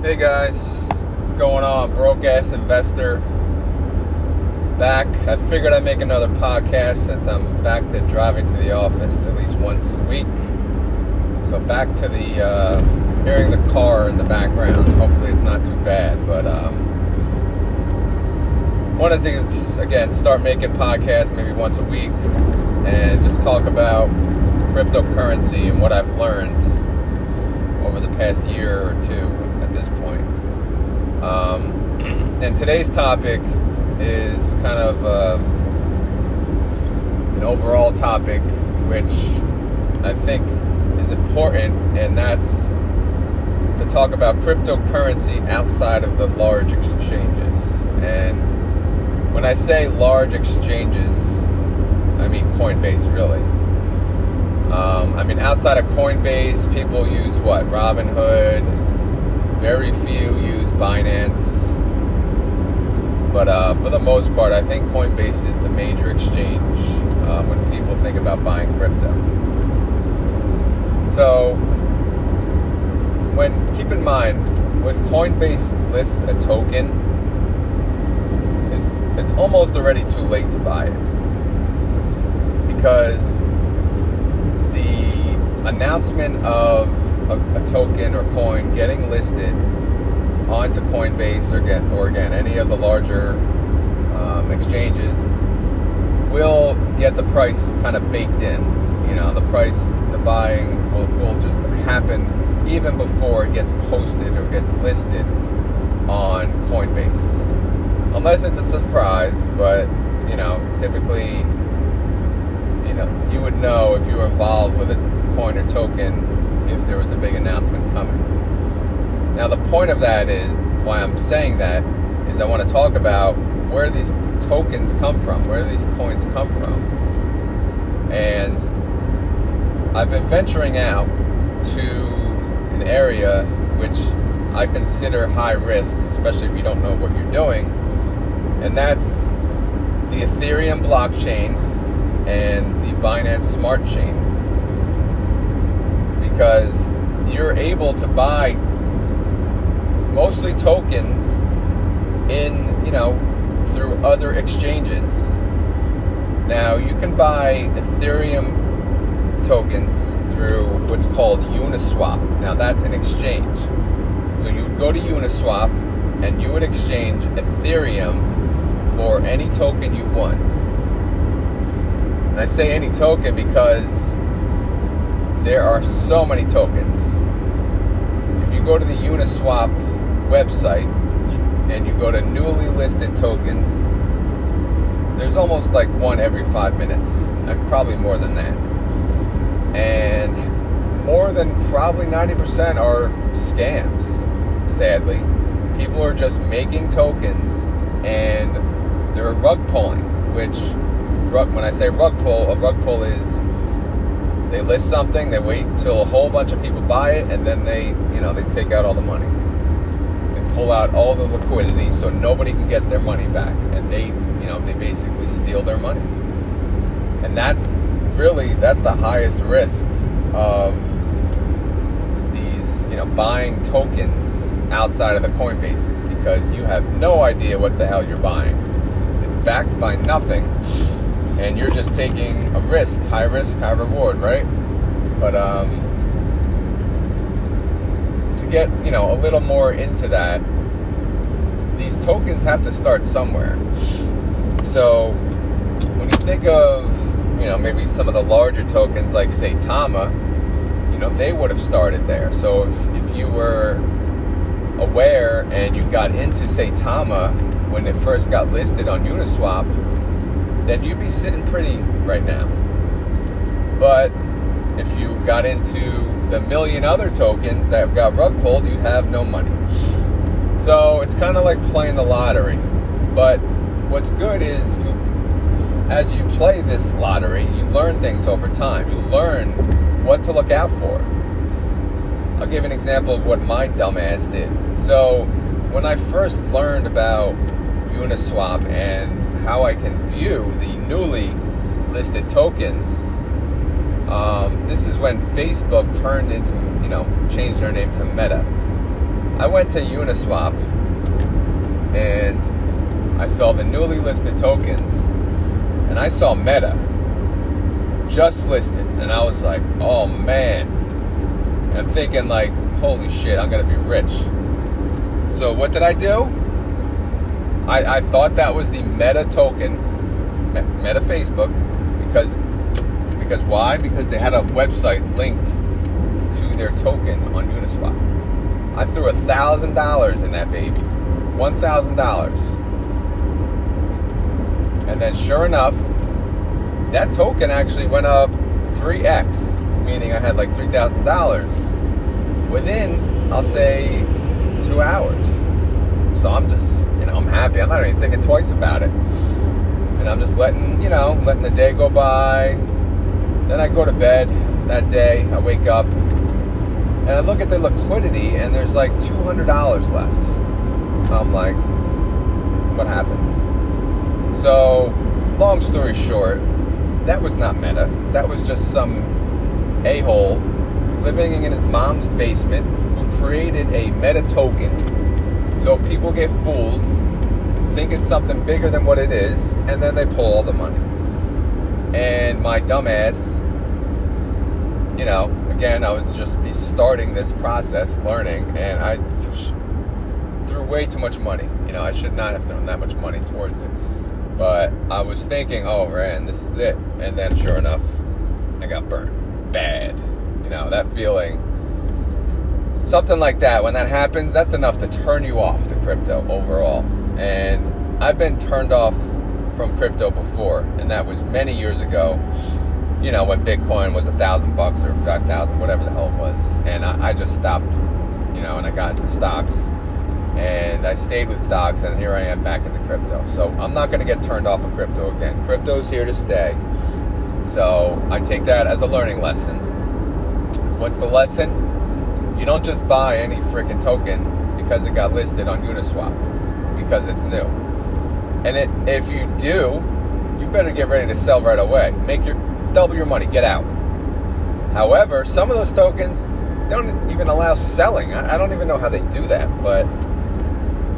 Hey guys, what's going on? Broke ass investor back. I figured I'd make another podcast since I'm back to driving to the office at least once a week. So back to the uh, hearing the car in the background. Hopefully it's not too bad, but um, wanted to again start making podcasts maybe once a week and just talk about cryptocurrency and what I've learned over the past year or two. Um, and today's topic is kind of uh, an overall topic which I think is important, and that's to talk about cryptocurrency outside of the large exchanges. And when I say large exchanges, I mean Coinbase, really. Um, I mean, outside of Coinbase, people use what? Robinhood. Very few use Binance. But uh, for the most part, I think Coinbase is the major exchange uh, when people think about buying crypto. So, when keep in mind when Coinbase lists a token, it's it's almost already too late to buy it because the announcement of a, a, token or coin getting listed onto Coinbase or again, or again any of the larger um, exchanges will get the price kind of baked in. You know, the price, the buying will, will just happen even before it gets posted or gets listed on Coinbase. Unless it's a surprise, but you know, typically you know, you would know if you were involved with a coin or token if there was a big announcement coming. Now, the point of that is why I'm saying that is I want to talk about where these tokens come from, where these coins come from. And I've been venturing out to an area which I consider high risk, especially if you don't know what you're doing, and that's the Ethereum blockchain and the Binance Smart Chain because you're able to buy mostly tokens in, you know, through other exchanges. Now, you can buy Ethereum tokens through what's called Uniswap. Now, that's an exchange. So you would go to Uniswap and you would exchange Ethereum for any token you want. And I say any token because there are so many tokens. If you go to the Uniswap website and you go to newly listed tokens, there's almost like one every five minutes, and probably more than that. And more than probably 90% are scams, sadly. People are just making tokens and they're rug pulling, which rug, when I say rug pull, a rug pull is they list something, they wait until a whole bunch of people buy it, and then they, you know, they take out all the money. They pull out all the liquidity so nobody can get their money back, and they, you know, they basically steal their money. And that's really that's the highest risk of these, you know, buying tokens outside of the Coinbases because you have no idea what the hell you're buying. It's backed by nothing and you're just taking a risk, high risk, high reward, right? But um, to get you know a little more into that, these tokens have to start somewhere. So when you think of you know maybe some of the larger tokens like Saitama, you know they would have started there. So if if you were aware and you got into Saitama when it first got listed on Uniswap then you'd be sitting pretty right now. But if you got into the million other tokens that got rug pulled, you'd have no money. So it's kind of like playing the lottery. But what's good is you, as you play this lottery, you learn things over time. You learn what to look out for. I'll give an example of what my dumbass did. So when I first learned about Uniswap and how I can view the newly listed tokens. Um, this is when Facebook turned into, you know, changed their name to Meta. I went to Uniswap and I saw the newly listed tokens and I saw Meta just listed and I was like, oh man. I'm thinking like, holy shit, I'm gonna be rich. So what did I do? I, I thought that was the Meta token, Meta Facebook, because because why? Because they had a website linked to their token on Uniswap. I threw a thousand dollars in that baby, one thousand dollars, and then sure enough, that token actually went up three x, meaning I had like three thousand dollars within, I'll say, two hours. So I'm just, I'm happy. I'm not even thinking twice about it. And I'm just letting, you know, letting the day go by. Then I go to bed that day. I wake up and I look at the liquidity and there's like $200 left. I'm like, what happened? So, long story short, that was not meta. That was just some a hole living in his mom's basement who created a meta token. So people get fooled, think it's something bigger than what it is, and then they pull all the money. And my dumbass, you know, again, I was just be starting this process, learning, and I threw way too much money. You know, I should not have thrown that much money towards it. But I was thinking, oh man, this is it. And then sure enough, I got burnt. Bad. You know, that feeling. Something like that, when that happens, that's enough to turn you off to crypto overall. And I've been turned off from crypto before, and that was many years ago. You know, when Bitcoin was a thousand bucks or five thousand, whatever the hell it was. And I, I just stopped, you know, and I got into stocks and I stayed with stocks, and here I am back into crypto. So I'm not going to get turned off of crypto again. Crypto's here to stay. So I take that as a learning lesson. What's the lesson? You don't just buy any freaking token because it got listed on Uniswap because it's new. And it, if you do, you better get ready to sell right away. Make your double your money, get out. However, some of those tokens don't even allow selling. I, I don't even know how they do that, but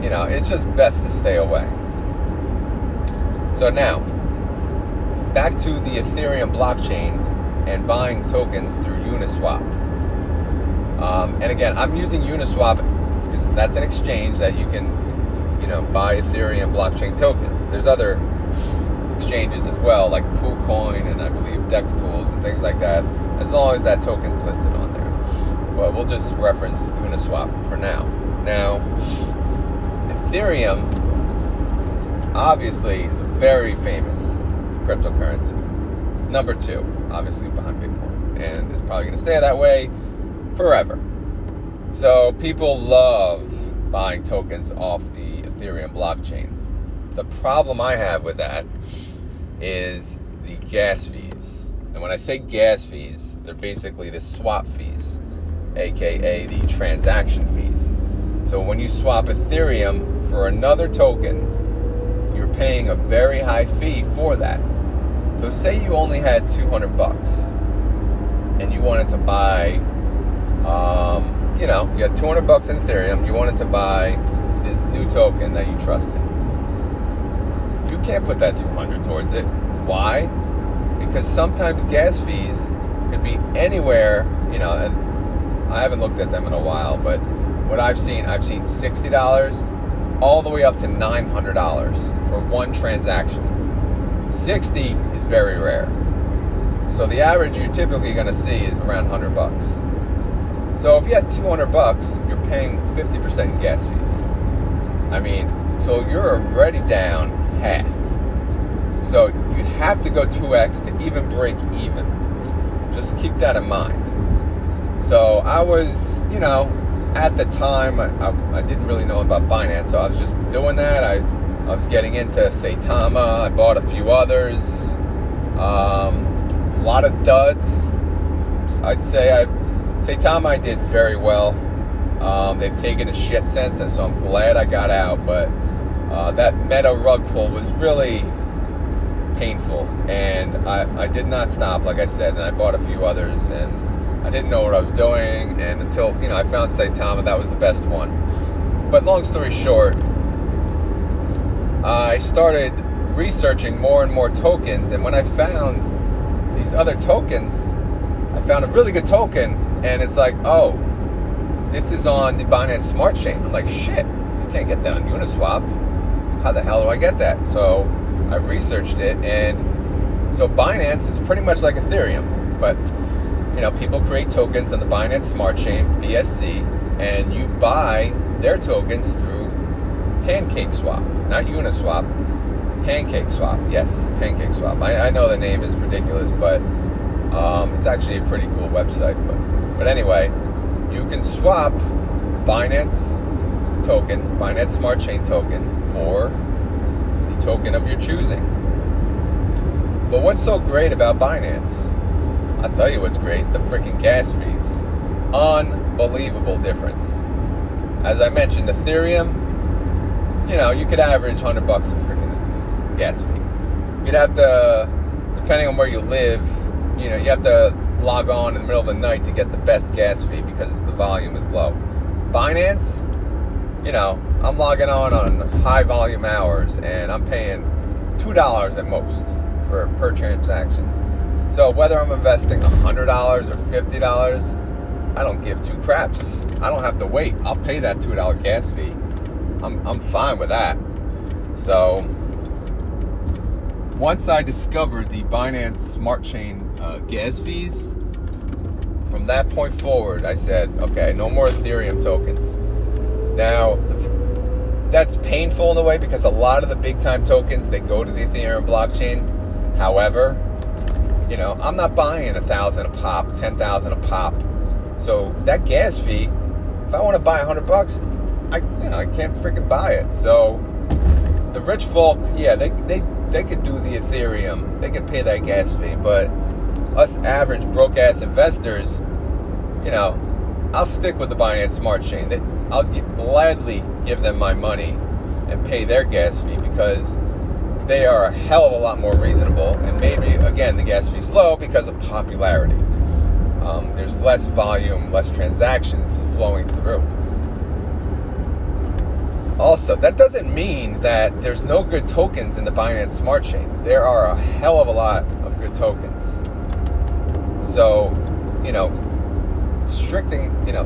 you know, it's just best to stay away. So now, back to the Ethereum blockchain and buying tokens through Uniswap. Um, and again, I'm using Uniswap because that's an exchange that you can, know, buy Ethereum blockchain tokens. There's other exchanges as well, like PooCoin and I believe Dex Tools and things like that, as long as that token's listed on there. But we'll just reference Uniswap for now. Now, Ethereum, obviously, is a very famous cryptocurrency. It's number two, obviously, behind Bitcoin. And it's probably going to stay that way forever. So people love buying tokens off the Ethereum blockchain. The problem I have with that is the gas fees. And when I say gas fees, they're basically the swap fees, aka the transaction fees. So when you swap Ethereum for another token, you're paying a very high fee for that. So say you only had 200 bucks and you wanted to buy, um, you know, you had 200 bucks in Ethereum, you wanted to buy this new token that you trusted. You can't put that 200 towards it. Why? Because sometimes gas fees could be anywhere, you know, and I haven't looked at them in a while, but what I've seen, I've seen $60, all the way up to $900 for one transaction. 60 is very rare. So the average you're typically going to see is around 100 bucks. So if you had 200 bucks, you're paying 50% in gas fees. I mean, so you're already down half. So you'd have to go 2x to even break even. Just keep that in mind. So I was, you know, at the time, I, I, I, didn't really know about Binance, so I was just doing that. I, I was getting into Saitama. I bought a few others. Um, a lot of duds. I'd say I Saitama I did very well. Um, they've taken a shit since, and so I'm glad I got out. But uh, that meta rug pull was really painful, and I, I did not stop, like I said, and I bought a few others, and I didn't know what I was doing, and until you know I found Saitama, that was the best one. But long story short, I started researching more and more tokens, and when I found these other tokens, I found a really good token, and it's like, oh, this is on the Binance Smart Chain. I'm like, shit, I can't get that on Uniswap. How the hell do I get that? So I researched it, and so Binance is pretty much like Ethereum, but you know, people create tokens on the Binance Smart Chain, BSC, and you buy their tokens through Pancake Swap, not Uniswap. Pancake Swap, yes, Pancake Swap. I, I know the name is ridiculous, but um, it's actually a pretty cool website. But, but anyway, you can swap Binance token, Binance Smart Chain token, for the token of your choosing. But what's so great about Binance? I'll tell you what's great the freaking gas fees. Unbelievable difference. As I mentioned, Ethereum, you know, you could average 100 bucks a freaking gas fee. You'd have to, depending on where you live, you know, you have to log on in the middle of the night to get the best gas fee because the volume is low. Binance, you know, I'm logging on on high volume hours and I'm paying $2 at most for per transaction. So whether I'm investing $100 or $50, I don't give two craps. I don't have to wait. I'll pay that $2 gas fee. I'm, I'm fine with that. So once I discovered the Binance Smart Chain uh, gas fees, from that point forward, I said, okay, no more Ethereum tokens. Now, that's painful in a way because a lot of the big time tokens they go to the Ethereum blockchain. However, you know, I'm not buying a thousand a pop, ten thousand a pop. So that gas fee, if I want to buy a hundred bucks, I you know I can't freaking buy it. So the rich folk, yeah, they they they could do the Ethereum, they could pay that gas fee, but us average broke ass investors, you know, I'll stick with the Binance Smart Chain. I'll gladly give them my money and pay their gas fee because they are a hell of a lot more reasonable. And maybe, again, the gas fee's low because of popularity. Um, there's less volume, less transactions flowing through. Also, that doesn't mean that there's no good tokens in the Binance Smart Chain. There are a hell of a lot of good tokens. So, you know, stricting, you know,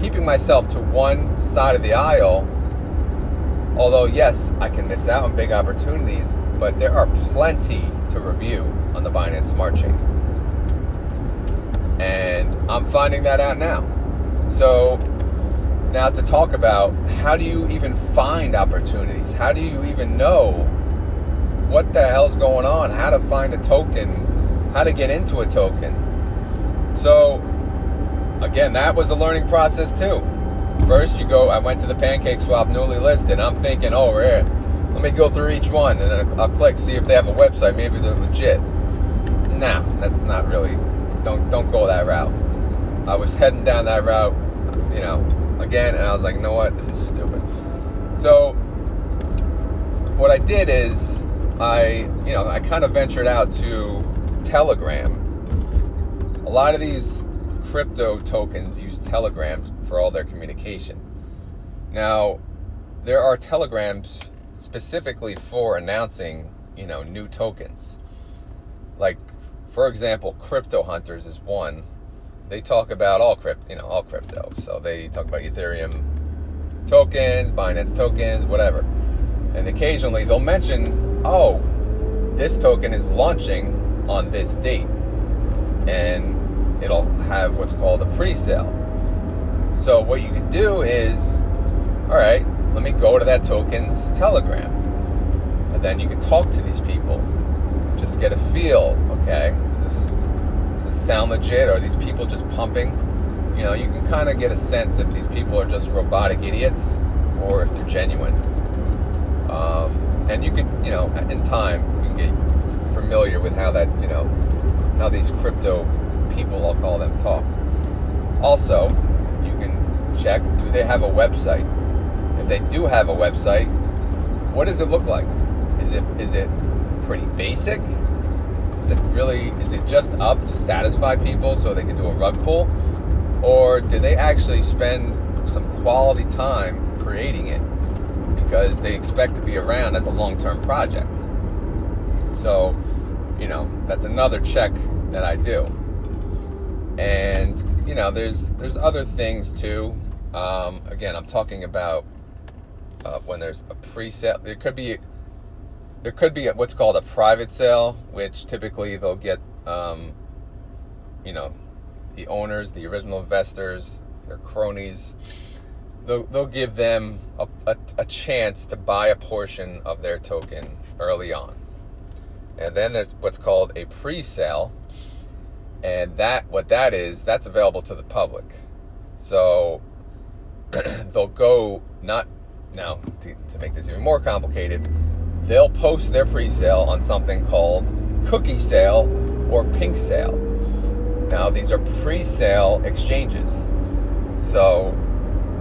keeping myself to one side of the aisle Although, yes, I can miss out on big opportunities, but there are plenty to review on the Binance Smart Chain. And I'm finding that out now. So, now to talk about how do you even find opportunities? How do you even know what the hell's going on? How to find a token? How to get into a token? So, again, that was a learning process too. First, you go. I went to the Pancake Swap newly listed. I'm thinking, oh, here, let me go through each one, and then I'll click see if they have a website. Maybe they're legit. Nah, that's not really. Don't don't go that route. I was heading down that route, you know, again, and I was like, you know what, this is stupid. So, what I did is, I, you know, I kind of ventured out to Telegram. A lot of these crypto tokens use Telegram for all their communication. Now, there are telegrams specifically for announcing, you know, new tokens. Like, for example, Crypto Hunters is one. They talk about all crypto, you know, all crypto. So they talk about Ethereum tokens, Binance tokens, whatever. And occasionally they'll mention, oh, this token is launching on this date. And it'll have what's called a pre-sale. So what you can do is, all right, let me go to that token's Telegram, and then you can talk to these people. Just get a feel. Okay, does this, does this sound legit? Or are these people just pumping? You know, you can kind of get a sense if these people are just robotic idiots or if they're genuine. Um, and you can, you know, in time, you can get familiar with how that, you know, how these crypto people, I'll call them, talk. Also, you can check do they have a website? If they do have a website, what does it look like? Is it is it pretty basic? Is it really is it just up to satisfy people so they can do a rug pull, or do they actually spend some quality time creating it because they expect to be around as a long-term project? So, you know, that's another check that I do. And you know, there's there's other things too. Um, again, I'm talking about uh, when there's a pre-sale. There could be there could be what's called a private sale, which typically they'll get, um, you know, the owners, the original investors, their cronies. They'll, they'll give them a, a, a chance to buy a portion of their token early on. And then there's what's called a pre-sale, and that what that is, that's available to the public. So they'll go not now to, to make this even more complicated they'll post their pre-sale on something called cookie sale or pink sale. Now these are pre-sale exchanges. So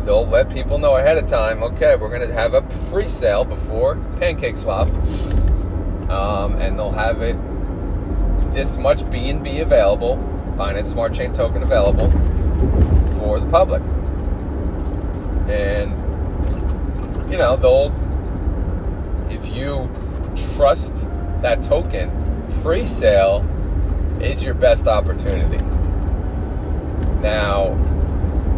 they'll let people know ahead of time, okay, we're going to have a pre-sale before Pancake Swap. Um, and they'll have it this much BNB available, Binance Smart Chain token available for the public. And you know, they'll if you trust that token, pre sale is your best opportunity. Now,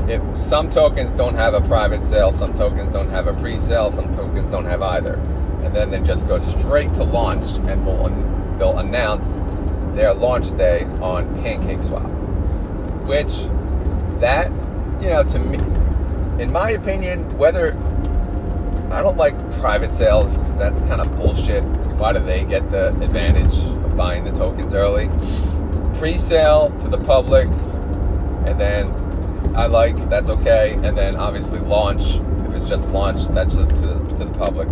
if some tokens don't have a private sale, some tokens don't have a pre sale, some tokens don't have either. And then they just go straight to launch and they'll, they'll announce their launch day on PancakeSwap. Which, that, you know, to me, in my opinion, whether I don't like private sales because that's kind of bullshit. Why do they get the advantage of buying the tokens early? Pre-sale to the public, and then I like that's okay, and then obviously launch if it's just launch that's to, to, to the public.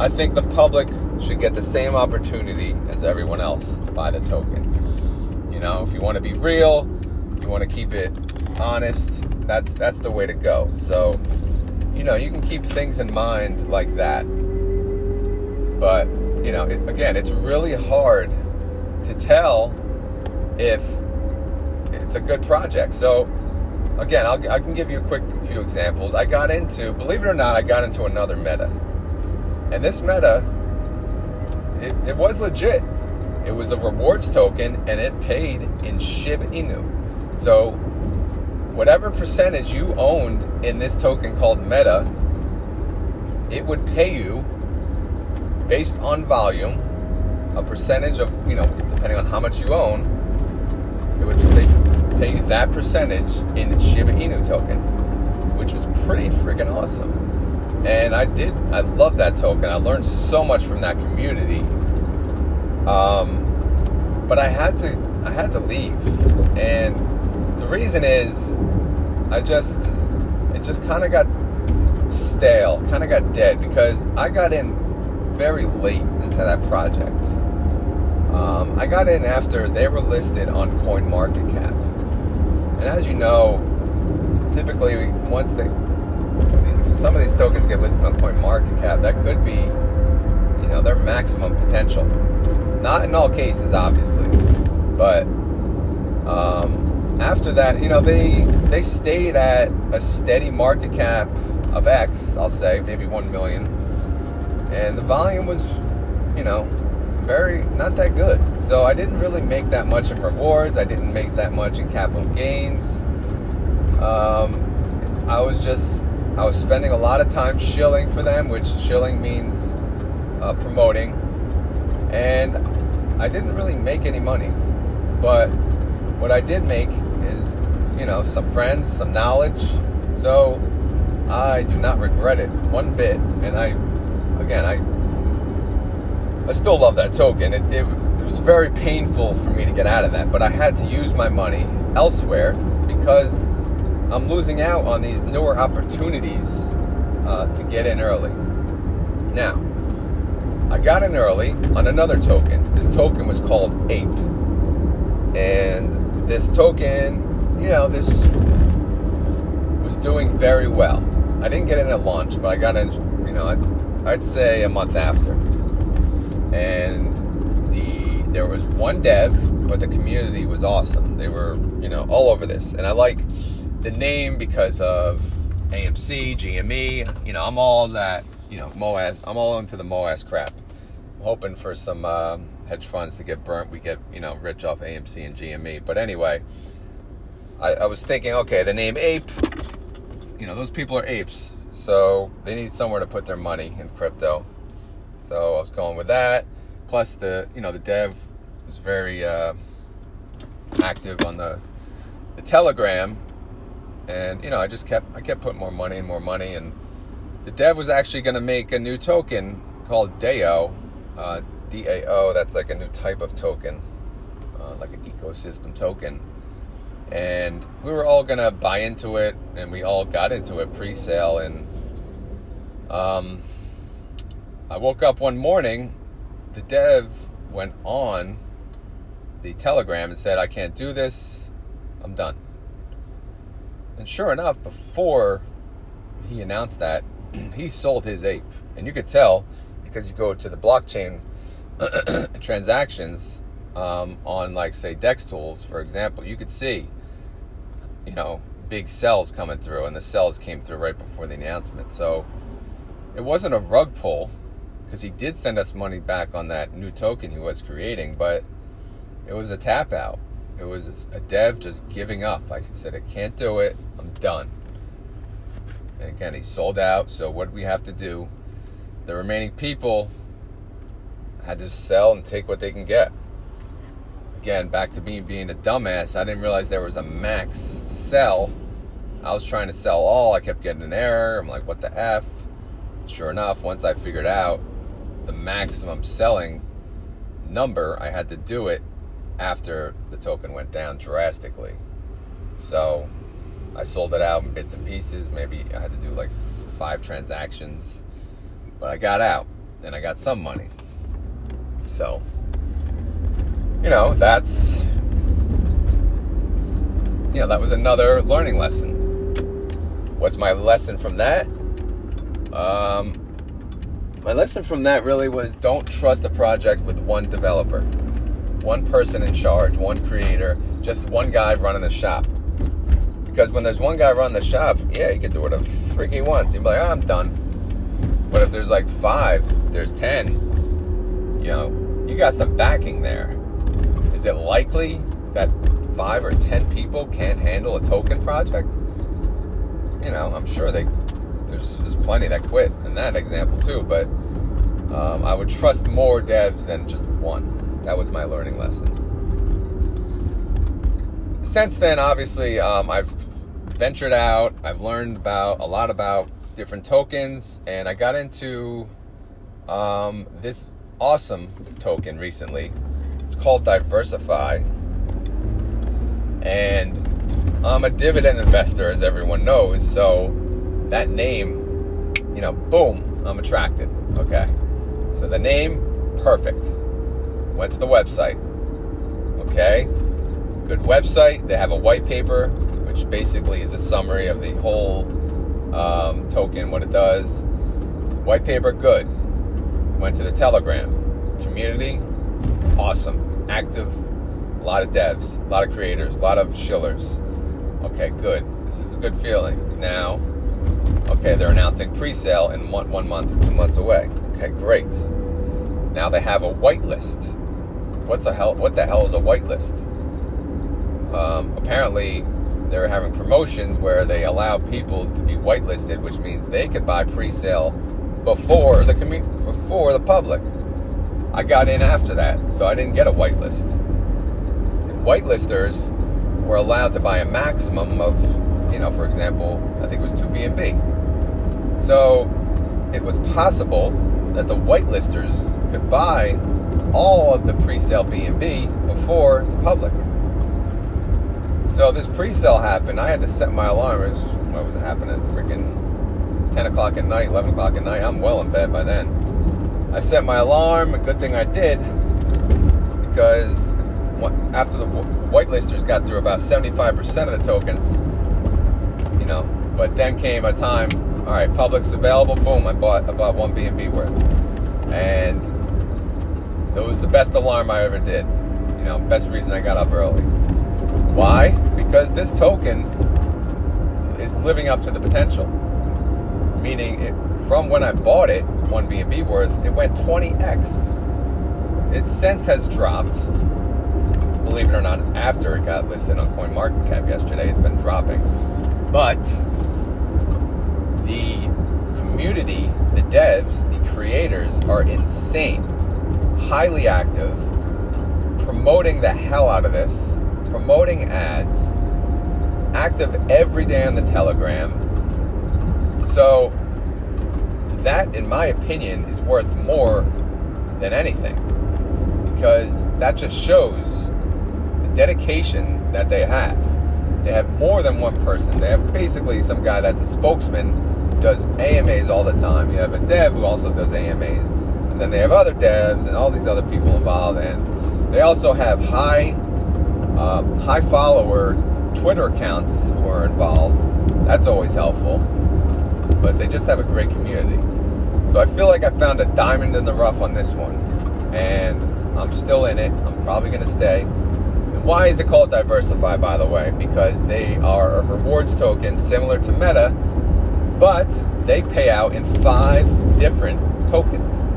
I think the public should get the same opportunity as everyone else to buy the token. You know, if you want to be real, you want to keep it honest. That's that's the way to go. So you know, you can keep things in mind like that. But, you know, it, again, it's really hard to tell if it's a good project. So, again, I'll, I can give you a quick few examples. I got into, believe it or not, I got into another meta. And this meta, it, it was legit. It was a rewards token and it paid in Shiba Inu. So whatever percentage you owned in this token called Meta, it would pay you based on volume, a percentage of, you know, depending on how much you own, it would say pay you that percentage in Shiba Inu token, which was pretty freaking awesome. And I did, I love that token. I learned so much from that community. Um, but I had to, I had to leave, and the reason is I just it just kind of got stale, kind of got dead because I got in very late into that project. Um, I got in after they were listed on CoinMarketCap, and as you know, typically once they these, some of these tokens get listed on CoinMarketCap, that could be you know their maximum potential. Not in all cases, obviously, but um, after that, you know, they they stayed at a steady market cap of X, I'll say, maybe one million, and the volume was, you know, very not that good. So I didn't really make that much in rewards. I didn't make that much in capital gains. Um, I was just I was spending a lot of time shilling for them, which shilling means uh, promoting, and I didn't really make any money, but what I did make is, you know, some friends, some knowledge. So I do not regret it one bit. And I, again, I, I still love that token. It, it, it was very painful for me to get out of that, but I had to use my money elsewhere because I'm losing out on these newer opportunities uh, to get in early. Now, I got in early on another token. This token was called Ape. And this token, you know, this was doing very well. I didn't get in at launch, but I got in, you know, I'd, I'd say a month after. And the there was one dev, but the community was awesome. They were, you know, all over this. And I like the name because of AMC, GME. You know, I'm all that, you know, MOASS. I'm all into the MOASS crap. I'm hoping for some uh, hedge funds to get burnt. We get, you know, rich off AMC and GME. But anyway, I, I was thinking, okay, the name Ape, you know, those people are apes. So they need somewhere to put their money in crypto. So I was going with that. Plus the you know the dev was very uh, active on the the Telegram, and you know I just kept I kept putting more money and more money, and the dev was actually going to make a new token called DAO, uh, DAO. That's like a new type of token, uh, like an ecosystem token. And we were all gonna buy into it, and we all got into it pre-sale, and um, I woke up one morning the dev went on the telegram and said, I can't do this, I'm done. And sure enough, before he announced that, he sold his ape. And you could tell because you go to the blockchain transactions um, on, like, say, Dex Tools, for example, you could see, you know, big sells coming through, and the sells came through right before the announcement. So it wasn't a rug pull because he did send us money back on that new token he was creating, but it was a tap out. It was a dev just giving up. I said, I can't do it. I'm done. And again, he sold out. So what did we have to do? The remaining people had to sell and take what they can get. Again, back to me being a dumbass. I didn't realize there was a max sell. I was trying to sell all. I kept getting an error. I'm like, what the F? Sure enough, once I figured out the maximum selling number, I had to do it after the token went down drastically. So I sold it out in bits and pieces. Maybe I had to do like five transactions, but I got out and I got some money. So, you know, that's, you know, that was another learning lesson. What's my lesson from that? Um, my lesson from that really was don't trust a project with one developer, one person in charge, one creator, just one guy running the shop. Because when there's one guy running the shop, yeah, you can do whatever freak he wants. You'd be like, oh, I'm done. But if there's like five, there's ten, you know, you got some backing there. Is it likely that five or ten people can't handle a token project? You know, I'm sure they there's, there's plenty that quit in that example too, but um, I would trust more devs than just one. That was my learning lesson. Since then, obviously, um, I've ventured out. I've learned about a lot about different tokens, and I got into um, this awesome token recently. It's called Diversify, and I'm a dividend investor, as everyone knows. So that name, you know, boom, I'm attracted. Okay. So the name, perfect. Went to the website. Okay. Good website. They have a white paper, which basically is a summary of the whole um, token, what it does. White paper, good. Went to the Telegram. Community, awesome. Active, a lot of devs, a lot of creators, a lot of shillers. Okay, good. This is a good feeling. Now, Okay, they're announcing pre-sale in one, one month or two months away. Okay, great. Now they have a whitelist. What's a hell? What the hell is a whitelist? Um, apparently, they're having promotions where they allow people to be whitelisted, which means they could buy pre-sale before the commu- before the public. I got in after that, so I didn't get a whitelist. Whitelisters were allowed to buy a maximum of, you know, for example, I think it was two BNB. So it was possible that the whitelisters could buy all of the pre-sale BNB before the public. So this pre-sale happened. I had to set my alarm. It was, what was it happening? Freaking 10 o'clock at night, 11 o'clock at night. I'm well in bed by then. I set my alarm. A good thing I did because after the whitelisters got through about 75% of the tokens, you know, but then came a time all right, Public's available. Boom, I bought I bought one BNB worth, and It was the best alarm I ever did. You know, best reason I got up early. Why? Because this token is living up to the potential. Meaning, it, from when I bought it, one BNB worth, it went 20x. Its sense has dropped. Believe it or not, after it got listed on CoinMarketCap yesterday, it's been dropping. But the community, the devs, the creators are insane, highly active, promoting the hell out of this, promoting ads, active every day on the Telegram. So, that, in my opinion, is worth more than anything because that just shows the dedication that they have. They have more than one person. They have basically some guy that's a spokesman does AMAs all the time. You have a dev who also does AMAs. Then they have other devs and all these other people involved. And they also have high, uh, high follower Twitter accounts who are involved. That's always helpful. But they just have a great community. So I feel like I found a diamond in the rough on this one. And I'm still in it. I'm probably going to stay. And why is it called Diversify, by the way? Because they are a rewards token similar to Meta, but they pay out in five different tokens.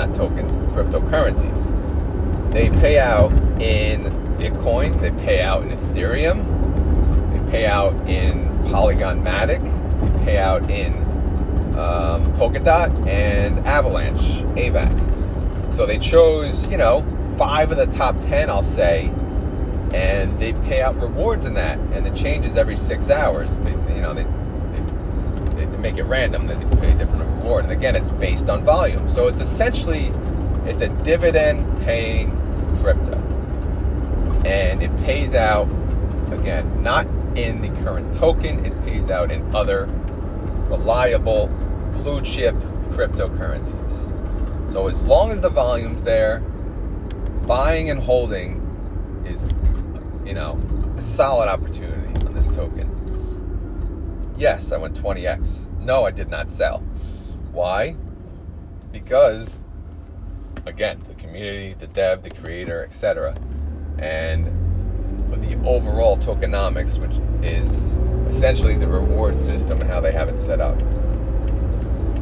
Not tokens, cryptocurrencies. They pay out in Bitcoin, they pay out in Ethereum, they pay out in Polygon Matic, they pay out in um, Polkadot and Avalanche, AVAX. So they chose, you know, five of the top 10, I'll say, and they pay out rewards in that, and it changes every six hours. They, you know, they make it random. They pay a different reward, and again, it's based on volume. So it's essentially it's a dividend-paying crypto, and it pays out again not in the current token. It pays out in other reliable blue chip cryptocurrencies. So as long as the volume's there, buying and holding is, you know, a solid opportunity on this token. Yes, I went 20x. No, I did not sell. Why? Because, again, the community, the dev, the creator, etc., and the overall tokenomics, which is essentially the reward system and how they have it set up.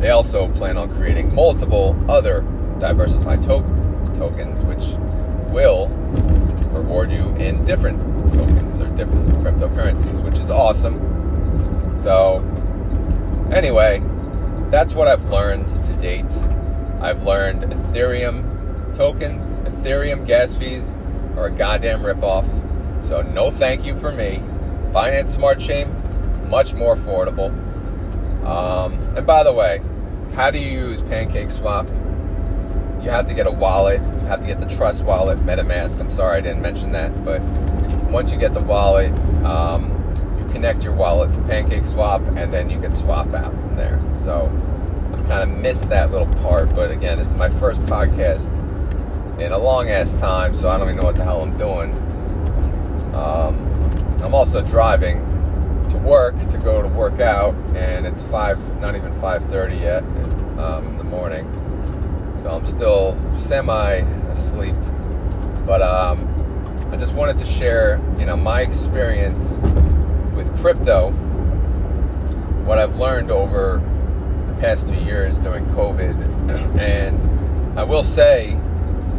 They also plan on creating multiple other diversified to- tokens, which will reward you in different tokens or different cryptocurrencies, which is awesome. So, anyway, that's what I've learned to date. I've learned Ethereum tokens, Ethereum gas fees are a goddamn ripoff. So, no thank you for me. Binance Smart Chain, much more affordable. Um, and by the way, how do you use Pancake Swap? You have to get a wallet. You have to get the Trust wallet, MetaMask. I'm sorry I didn't mention that, but once you get the wallet, um, connect your wallet to Pancake Swap, and then you can swap out from there. So I kind of missed that little part, but again, this is my first podcast in a long ass time, so I don't even know what the hell I'm doing. Um, I'm also driving to work to go to work out, and it's five, not even five thirty yet um, in the morning, so I'm still semi asleep. But um, I just wanted to share, you know, my experience with crypto, what I've learned over the past two years during COVID, and I will say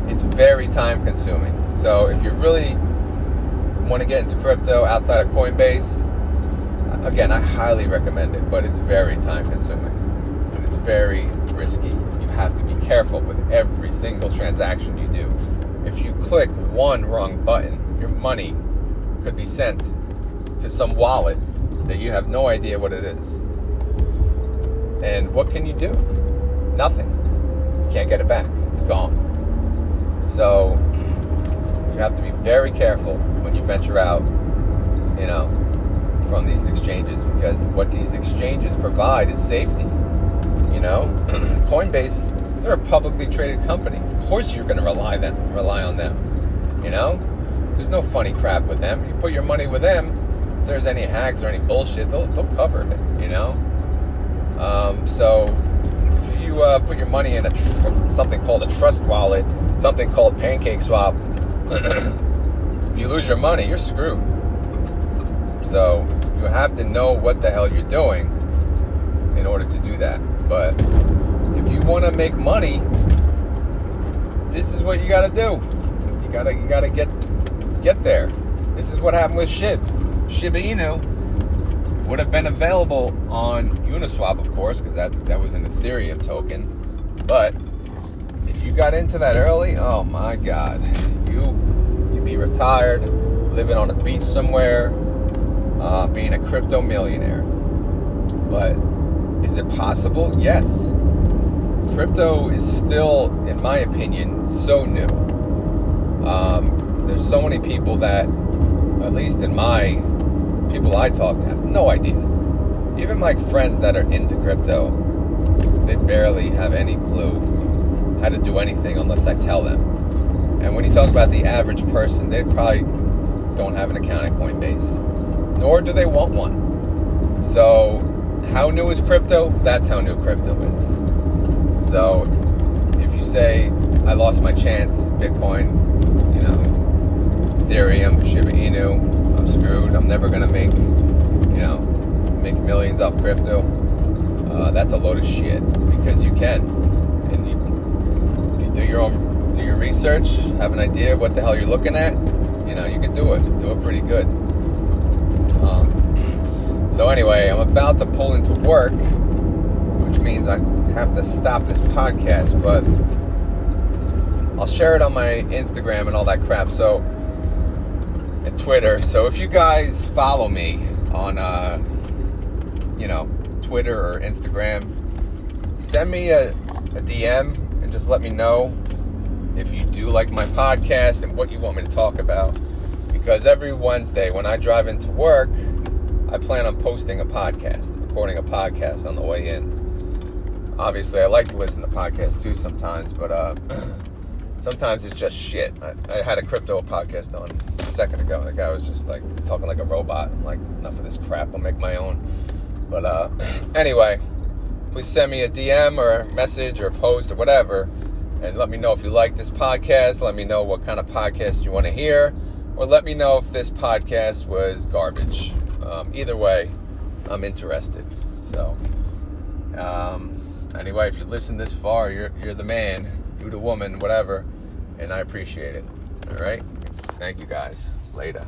it's very time consuming. So if you really want to get into crypto outside of Coinbase, again, I highly recommend it, but it's very time consuming and it's very risky. You have to be careful with every single transaction you do. If you click one wrong button, your money could be sent to some wallet that you have no idea what it is. And what can you do? Nothing. You can't get it back. It's gone. So you have to be very careful when you venture out, you know, from these exchanges because what these exchanges provide is safety. You know, Coinbase, they're a publicly traded company. Of course, you're going to rely them, rely on them. You know, there's no funny crap with them. You put your money with them. There's any hacks or any bullshit, they'll, they'll cover it. You know, um, so if you uh, put your money in a tr- something called a trust wallet, something called Pancake Swap, if you lose your money, you're screwed. So you have to know what the hell you're doing in order to do that. But if you want to make money, this is what you got to do. You gotta you gotta get get there. This is what happened with SHIB. Shiba Inu would have been available on Uniswap, of course, because that that was an Ethereum token. But if you got into that early, oh my God, you you'd be retired, living on a beach somewhere, uh, being a crypto millionaire. But is it possible? Yes. Crypto is still, in my opinion, so new. Um, there's so many people that, at least in my people I talk to, have no idea. Even my friends that are into crypto, they barely have any clue how to do anything unless I tell them. And when you talk about the average person, they probably don't have an account at Coinbase, nor do they want one. So, how new is crypto? That's how new crypto is. So, if you say, I lost my chance, Bitcoin, you know, Ethereum, Shiba Inu, screwed, I'm never to make, you know, make millions off crypto, uh, that's a load of shit because you can. And you, if you do your own, do your research, have an idea of what the hell you're looking at, you know, you can do it. Do it pretty good. Uh, so anyway, I'm about to pull into work, which means I have to stop this podcast, but I'll share it on my Instagram and all that crap. So, Twitter. So if you guys follow me on, uh, you know, Twitter or Instagram, send me a, a DM and just let me know if you do like my podcast and what you want me to talk about. Because every Wednesday when I drive into work, I plan on posting a podcast, recording a podcast on the way in. Obviously, I like to listen to podcasts too sometimes, but uh, sometimes it's just shit. I, I, had a crypto podcast on a second ago. The guy was just like talking like a robot. I'm like, enough of this crap. I'll make my own. But uh, anyway, please send me a DM or a message or a post or whatever and let me know if you like this podcast. Let me know what kind of podcast you want to hear, or let me know if this podcast was garbage. Um, either way, I'm interested. So, um, anyway, if you listen this far, you're you're the man, you the woman, whatever, and I appreciate it. All right, thank you guys. Later.